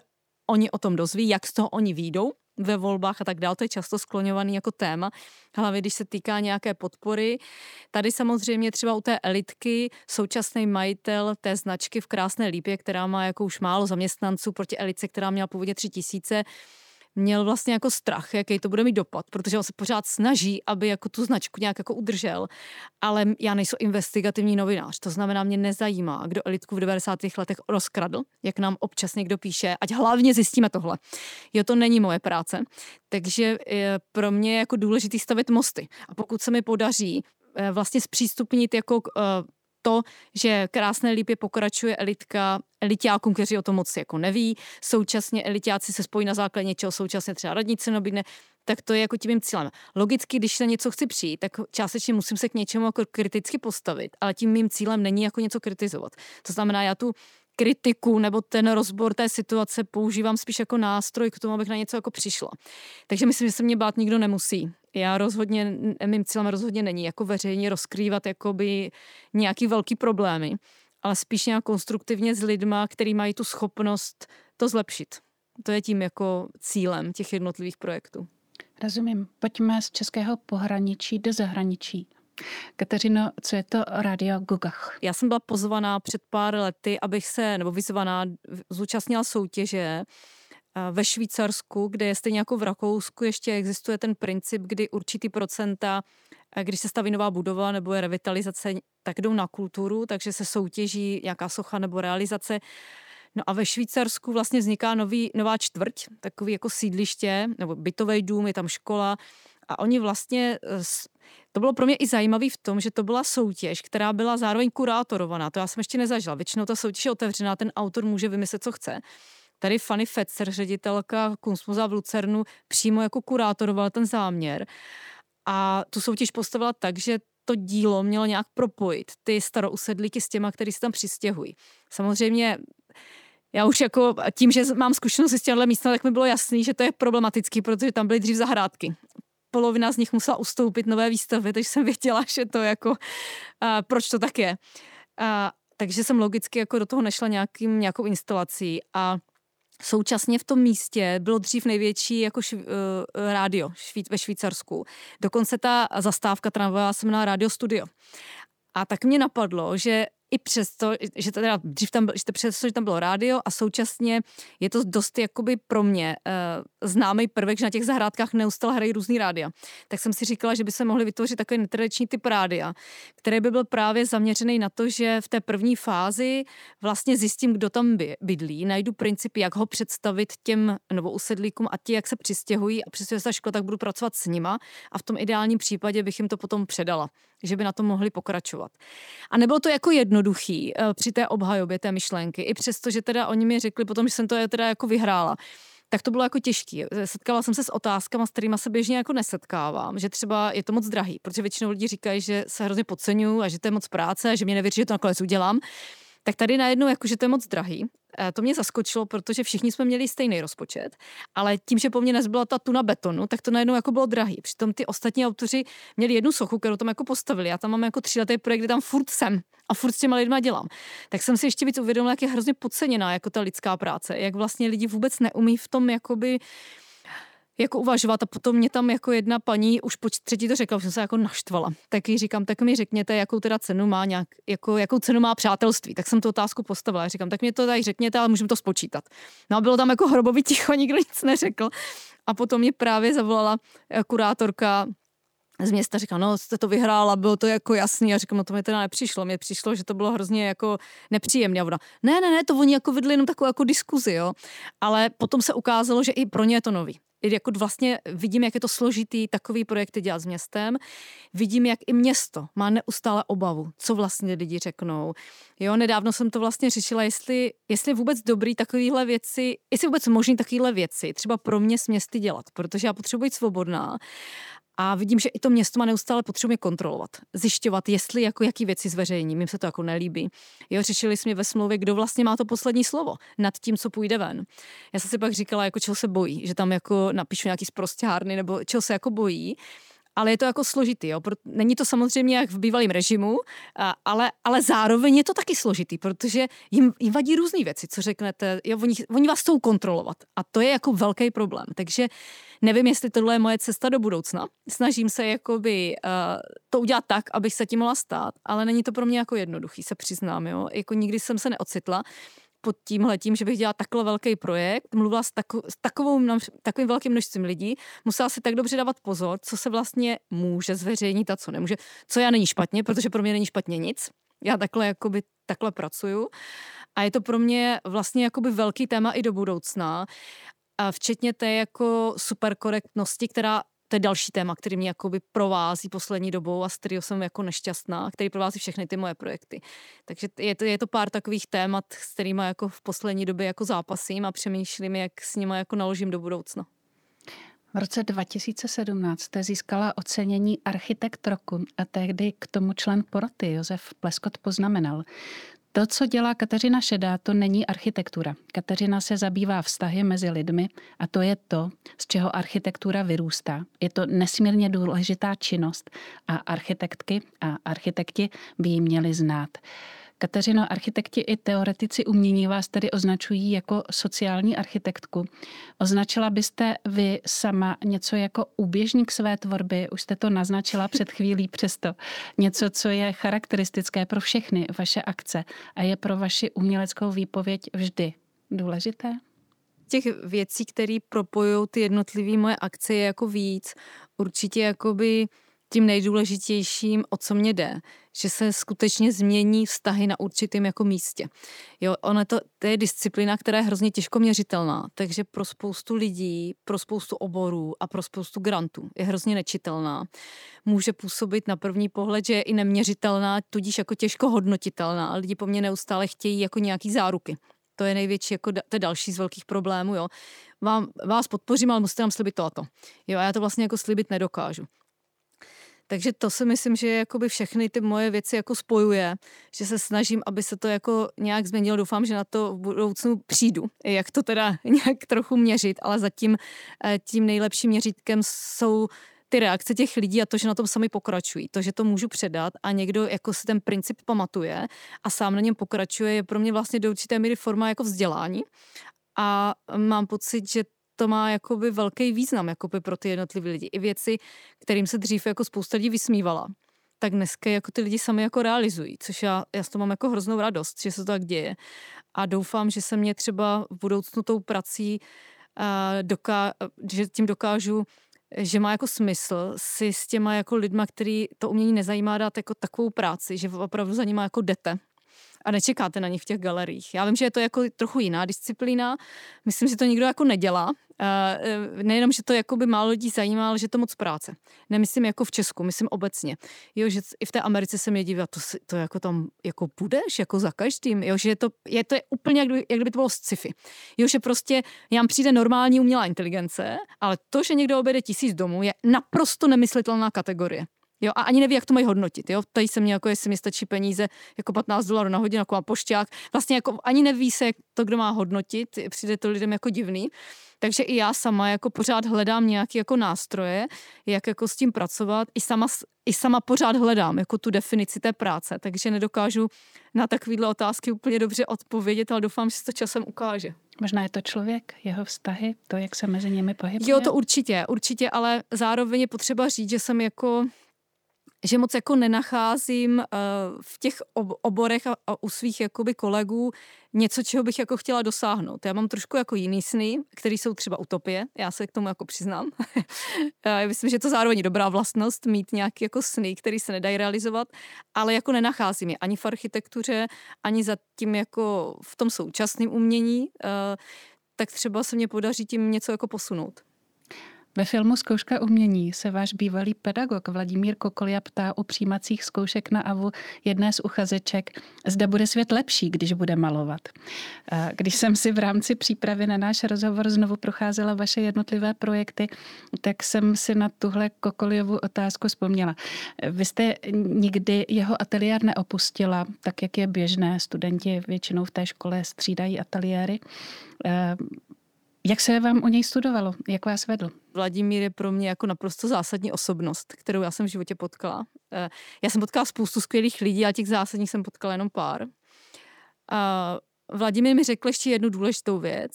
oni o tom dozví, jak z toho oni výjdou ve volbách a tak dále. To je často skloňovaný jako téma, hlavně když se týká nějaké podpory. Tady samozřejmě třeba u té elitky současný majitel té značky v Krásné Lípě, která má jako už málo zaměstnanců proti elitce, která měla původně tři tisíce, měl vlastně jako strach, jaký to bude mít dopad, protože on se pořád snaží, aby jako tu značku nějak jako udržel, ale já nejsou investigativní novinář, to znamená, mě nezajímá, kdo elitku v 90. letech rozkradl, jak nám občas někdo píše, ať hlavně zjistíme tohle. Jo, to není moje práce, takže je pro mě je jako důležitý stavit mosty a pokud se mi podaří eh, vlastně zpřístupnit jako eh, to, že krásné lípě pokračuje elitka elitákům, kteří o tom moc jako neví, současně elitáci se spojí na základě něčeho, současně třeba radnice nabídne, tak to je jako tím cílem. Logicky, když na něco chci přijít, tak částečně musím se k něčemu jako kriticky postavit, ale tím mým cílem není jako něco kritizovat. To znamená, já tu kritiku nebo ten rozbor té situace používám spíš jako nástroj k tomu, abych na něco jako přišla. Takže myslím, že se mě bát nikdo nemusí. Já rozhodně, mým cílem rozhodně není jako veřejně rozkrývat jakoby nějaký velký problémy, ale spíš nějak konstruktivně s lidma, který mají tu schopnost to zlepšit. To je tím jako cílem těch jednotlivých projektů. Rozumím. Pojďme z českého pohraničí do zahraničí. Kateřino, co je to Radio Gugach? Já jsem byla pozvaná před pár lety, abych se, nebo vyzvaná, zúčastnila soutěže ve Švýcarsku, kde je stejně jako v Rakousku ještě existuje ten princip, kdy určitý procenta, když se staví nová budova nebo je revitalizace, tak jdou na kulturu, takže se soutěží nějaká socha nebo realizace. No a ve Švýcarsku vlastně vzniká nový, nová čtvrť, takový jako sídliště, nebo bytový dům, je tam škola, a oni vlastně, eh, to bylo pro mě i zajímavé v tom, že to byla soutěž, která byla zároveň kurátorovaná. To já jsem ještě nezažila. Většinou ta soutěž je otevřená, ten autor může vymyslet, co chce. Tady Fanny Fetzer, ředitelka Kunstmuzea v Lucernu, přímo jako kurátorovala ten záměr. A tu soutěž postavila tak, že to dílo mělo nějak propojit ty starousedlíky s těma, kteří se tam přistěhují. Samozřejmě já už jako tím, že mám zkušenost s těmhle místem, tak mi bylo jasný, že to je problematický, protože tam byly dřív zahrádky polovina z nich musela ustoupit nové výstavy, takže jsem věděla, že to jako, uh, proč to tak je. Uh, takže jsem logicky jako do toho nešla nějakým, nějakou instalací a Současně v tom místě bylo dřív největší jako šv, uh, rádio šví, ve Švýcarsku. Dokonce ta zastávka tramvajová se jmenovala Radio Studio. A tak mě napadlo, že i přesto, že teda dřív tam, že to přesto, že tam bylo rádio a současně je to dost jakoby pro mě uh, známý prvek, že na těch zahrádkách neustále hrají různý rádia. Tak jsem si říkala, že by se mohli vytvořit takový netradiční typ rádia, který by byl právě zaměřený na to, že v té první fázi vlastně zjistím, kdo tam by, bydlí, najdu principy, jak ho představit těm novousedlíkům a ti, jak se přistěhují a přestěhuje se škola, tak budu pracovat s nima a v tom ideálním případě bych jim to potom předala, že by na to mohli pokračovat. A nebylo to jako jedno jednoduchý uh, při té obhajobě té myšlenky. I přesto, že teda oni mi řekli potom, že jsem to teda jako vyhrála tak to bylo jako těžký. Setkala jsem se s otázkama, s kterými se běžně jako nesetkávám, že třeba je to moc drahý, protože většinou lidi říkají, že se hrozně podceňuju a že to je moc práce že mě nevěří, že to nakonec udělám. Tak tady najednou, jako, že to je moc drahý, Eh, to mě zaskočilo, protože všichni jsme měli stejný rozpočet, ale tím, že po mně nezbyla ta tuna betonu, tak to najednou jako bylo drahý. Přitom ty ostatní autoři měli jednu sochu, kterou tam jako postavili. Já tam mám jako tříletý projekt, kde tam furt jsem a furt s těma lidma dělám. Tak jsem si ještě víc uvědomila, jak je hrozně podceněná jako ta lidská práce, jak vlastně lidi vůbec neumí v tom jakoby jako uvažovat a potom mě tam jako jedna paní už po třetí to řekla, už jsem se jako naštvala. Tak jí říkám, tak mi řekněte, jakou teda cenu má nějak, jako, jakou cenu má přátelství. Tak jsem tu otázku postavila. Říkám, tak mě to tady řekněte, ale můžeme to spočítat. No a bylo tam jako hrobový ticho, nikdo nic neřekl. A potom mě právě zavolala eh, kurátorka z města říkal, no jste to vyhrála, bylo to jako jasný. A říkám, no to mi teda nepřišlo. Mně přišlo, že to bylo hrozně jako nepříjemné. A ona, ne, ne, ne, to oni jako vedli jenom takovou jako diskuzi, jo. Ale potom se ukázalo, že i pro ně je to nový jako vlastně vidím, jak je to složitý takový projekty dělat s městem. Vidím, jak i město má neustále obavu, co vlastně lidi řeknou. Jo, nedávno jsem to vlastně řešila, jestli, jestli je vůbec dobrý takovýhle věci, jestli je vůbec možný takovýhle věci třeba pro mě s městy dělat, protože já potřebuji svobodná a vidím, že i to město má neustále potřebuje kontrolovat, zjišťovat, jestli jako jaký věci zveřejní. Mím se to jako nelíbí. Jo, řešili jsme ve smlouvě, kdo vlastně má to poslední slovo nad tím, co půjde ven. Já jsem si pak říkala, jako čeho se bojí, že tam jako napíšu nějaký zprostěhárny nebo čeho se jako bojí ale je to jako složitý. Jo? Není to samozřejmě jak v bývalém režimu, ale, ale zároveň je to taky složitý, protože jim, jim vadí různé věci, co řeknete. Jo, oni, oni vás chcou kontrolovat a to je jako velký problém. Takže nevím, jestli tohle je moje cesta do budoucna. Snažím se jakoby, uh, to udělat tak, abych se tím mohla stát, ale není to pro mě jako jednoduchý, se přiznám. Jo? Jako nikdy jsem se neocitla pod tímhletím, že bych dělala takhle velký projekt, mluvila s, tako, s takovou, takovým velkým množstvím lidí, musela si tak dobře dávat pozor, co se vlastně může zveřejnit a co nemůže. Co já není špatně, protože pro mě není špatně nic. Já takhle, jakoby, takhle pracuju. A je to pro mě vlastně jakoby velký téma i do budoucna. A včetně té jako superkorektnosti, která to je další téma, který mě jakoby provází poslední dobou a z kterého jsem jako nešťastná, který provází všechny ty moje projekty. Takže je to, je to pár takových témat, s kterými jako v poslední době jako zápasím a přemýšlím, jak s nimi jako naložím do budoucna. V roce 2017 jste získala ocenění Architekt roku a tehdy k tomu člen poroty Josef Pleskot poznamenal. To, co dělá Kateřina Šedá, to není architektura. Kateřina se zabývá vztahy mezi lidmi a to je to, z čeho architektura vyrůstá. Je to nesmírně důležitá činnost a architektky a architekti by ji měli znát. Kateřino, architekti i teoretici umění vás tedy označují jako sociální architektku. Označila byste vy sama něco jako úběžník své tvorby? Už jste to naznačila před chvílí přesto. Něco, co je charakteristické pro všechny vaše akce a je pro vaši uměleckou výpověď vždy důležité? těch věcí, které propojují ty jednotlivé moje akce, je jako víc. Určitě jakoby tím nejdůležitějším, o co mě jde, že se skutečně změní vztahy na určitém jako místě. Jo, ono to, to je disciplína, která je hrozně těžko měřitelná, takže pro spoustu lidí, pro spoustu oborů a pro spoustu grantů je hrozně nečitelná. Může působit na první pohled, že je i neměřitelná, tudíž jako těžko hodnotitelná. A lidi po mně neustále chtějí jako nějaký záruky. To je největší, jako to je další z velkých problémů, jo. Vám, vás podpořím, ale musíte nám slibit to a to. Jo, a já to vlastně jako slibit nedokážu. Takže to si myslím, že jakoby všechny ty moje věci jako spojuje, že se snažím, aby se to jako nějak změnilo. Doufám, že na to v budoucnu přijdu, jak to teda nějak trochu měřit, ale zatím eh, tím nejlepším měřítkem jsou ty reakce těch lidí a to, že na tom sami pokračují. To, že to můžu předat a někdo jako si ten princip pamatuje a sám na něm pokračuje, je pro mě vlastně do určité míry forma jako vzdělání. A mám pocit, že to má jakoby velký význam jakoby pro ty jednotlivé lidi. I věci, kterým se dřív jako spousta lidí vysmívala, tak dneska jako ty lidi sami jako realizují, což já, já s to mám jako hroznou radost, že se to tak děje. A doufám, že se mě třeba v budoucnu tou prací, uh, doká, že tím dokážu že má jako smysl si s těma jako lidma, který to umění nezajímá, dát jako takovou práci, že opravdu za nima jako jdete a nečekáte na ně v těch galeriích. Já vím, že je to jako trochu jiná disciplína, myslím, že to nikdo jako nedělá. Uh, nejenom, že to jako by málo lidí zajímá, ale že to moc práce. Nemyslím jako v Česku, myslím obecně. Jo, že i v té Americe se mě divá, to, to jako tam jako budeš, jako za každým, jo, že je to, je to úplně, jak jak kdyby to bylo sci-fi. Jo, že prostě nám přijde normální umělá inteligence, ale to, že někdo obede tisíc domů, je naprosto nemyslitelná kategorie. Jo, a ani neví, jak to mají hodnotit. Jo. Tady se mě, jako jestli mi stačí peníze, jako 15 dolarů na hodinu, jako a pošťák. Vlastně jako ani neví se, jak to, kdo má hodnotit, přijde to lidem jako divný. Takže i já sama jako pořád hledám nějaké jako nástroje, jak jako s tím pracovat. I sama, I sama pořád hledám jako tu definici té práce, takže nedokážu na takovéhle otázky úplně dobře odpovědět, ale doufám, že se to časem ukáže. Možná je to člověk, jeho vztahy, to, jak se mezi nimi pohybuje. Jo, to určitě, určitě, ale zároveň je potřeba říct, že jsem jako že moc jako nenacházím uh, v těch oborech a, u svých jakoby kolegů něco, čeho bych jako chtěla dosáhnout. Já mám trošku jako jiný sny, které jsou třeba utopie, já se k tomu jako přiznám. já myslím, že to zároveň dobrá vlastnost, mít nějaký jako sny, které se nedají realizovat, ale jako nenacházím je ani v architektuře, ani za tím jako v tom současném umění, uh, tak třeba se mě podaří tím něco jako posunout. Ve filmu Zkouška umění se váš bývalý pedagog Vladimír Kokolia ptá o přijímacích zkoušek na AVU jedné z uchazeček, zda bude svět lepší, když bude malovat. Když jsem si v rámci přípravy na náš rozhovor znovu procházela vaše jednotlivé projekty, tak jsem si na tuhle Kokoliovu otázku vzpomněla. Vy jste nikdy jeho ateliér neopustila, tak jak je běžné. Studenti většinou v té škole střídají ateliéry. Jak se vám u něj studovalo? Jak vás vedl? Vladimír je pro mě jako naprosto zásadní osobnost, kterou já jsem v životě potkala. Eh, já jsem potkala spoustu skvělých lidí a těch zásadních jsem potkala jenom pár. A Vladimír mi řekl ještě jednu důležitou věc.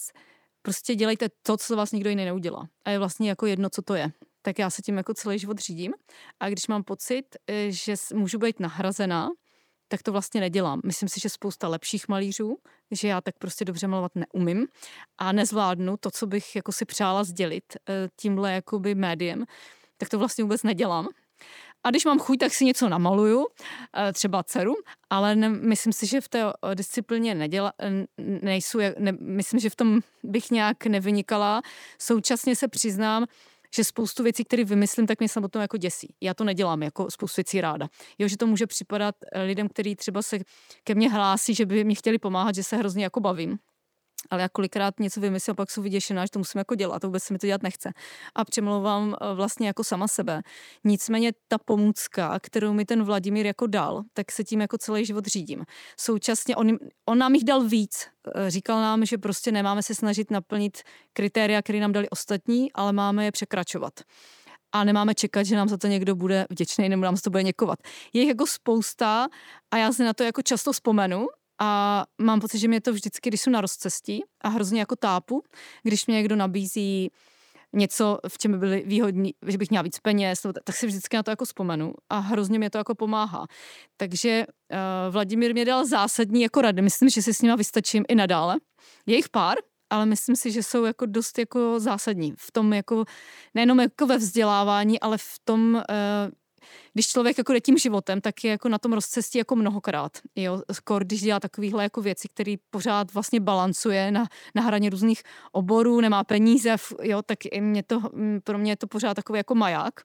Prostě dělejte to, co vás nikdo jiný neudělá. A je vlastně jako jedno, co to je. Tak já se tím jako celý život řídím. A když mám pocit, eh, že můžu být nahrazena, tak to vlastně nedělám. Myslím si, že spousta lepších malířů, že já tak prostě dobře malovat neumím a nezvládnu to, co bych jako si přála sdělit eh, tímhle jakoby médiem, tak to vlastně vůbec nedělám. A když mám chuť, tak si něco namaluju, eh, třeba dceru, ale ne, myslím si, že v té eh, disciplině neděla, nejsou, ne, myslím, že v tom bych nějak nevynikala. Současně se přiznám, že spoustu věcí, které vymyslím, tak mě samotnou jako děsí. Já to nedělám jako spoustu věcí ráda. Jo, že to může připadat eh, lidem, kteří třeba se ke mně hlásí, že by mi chtěli pomáhat, že se hrozně jako bavím ale já kolikrát něco vymyslím pak jsou vyděšená, že to musím jako dělat, to vůbec se mi to dělat nechce. A přemlouvám eh, vlastně jako sama sebe. Nicméně ta pomůcka, kterou mi ten Vladimír jako dal, tak se tím jako celý život řídím. Současně on, on nám jich dal víc. Eh, říkal nám, že prostě nemáme se snažit naplnit kritéria, které nám dali ostatní, ale máme je překračovat a nemáme čekat, že nám za to někdo bude vděčný nebo nám za to bude někovat. Je jich jako spousta a já si na to jako často vzpomenu a mám pocit, že mě to vždycky, když jsou na rozcestí a hrozně jako tápu, když mě někdo nabízí něco, v čem by byly výhodní, že bych měla víc peněz, tak si vždycky na to jako vzpomenu a hrozně mě to jako pomáhá. Takže uh, Vladimír mě dal zásadní jako rady, myslím, že si s nima vystačím i nadále. Je jich pár, ale myslím si, že jsou jako dost jako zásadní v tom jako, nejenom jako ve vzdělávání, ale v tom, uh, když člověk jako jde tím životem, tak je jako na tom rozcestí jako mnohokrát. Jo, skoro když dělá takovýhle jako věci, které pořád vlastně balancuje na, na hraně různých oborů, nemá peníze, jo, tak i mě to, pro mě je to pořád takový jako maják.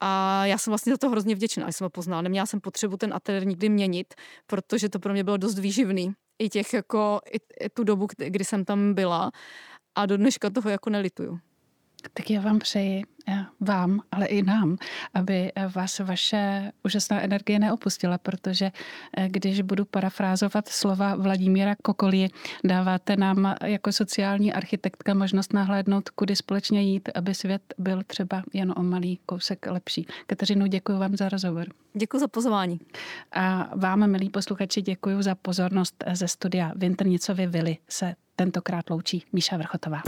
A já jsem vlastně za to hrozně vděčná, že jsem ho poznala. Neměla jsem potřebu ten ateliér nikdy měnit, protože to pro mě bylo dost výživný. I těch jako, i, i tu dobu, kdy jsem tam byla. A do dneška toho jako nelituju. Tak já vám přeji, eh, vám, ale i nám, aby eh, vás vaše úžasná energie neopustila, protože eh, když budu parafrázovat slova Vladimíra Kokolí, dáváte nám jako sociální architektka možnost nahlédnout, kudy společně jít, aby svět byl třeba jen o malý kousek lepší. Kateřinu, děkuji vám za rozhovor. Děkuji za pozvání. A vám, milí posluchači, děkuji za pozornost ze studia Winter Nicovi Vili se tentokrát loučí Míša Vrchotová.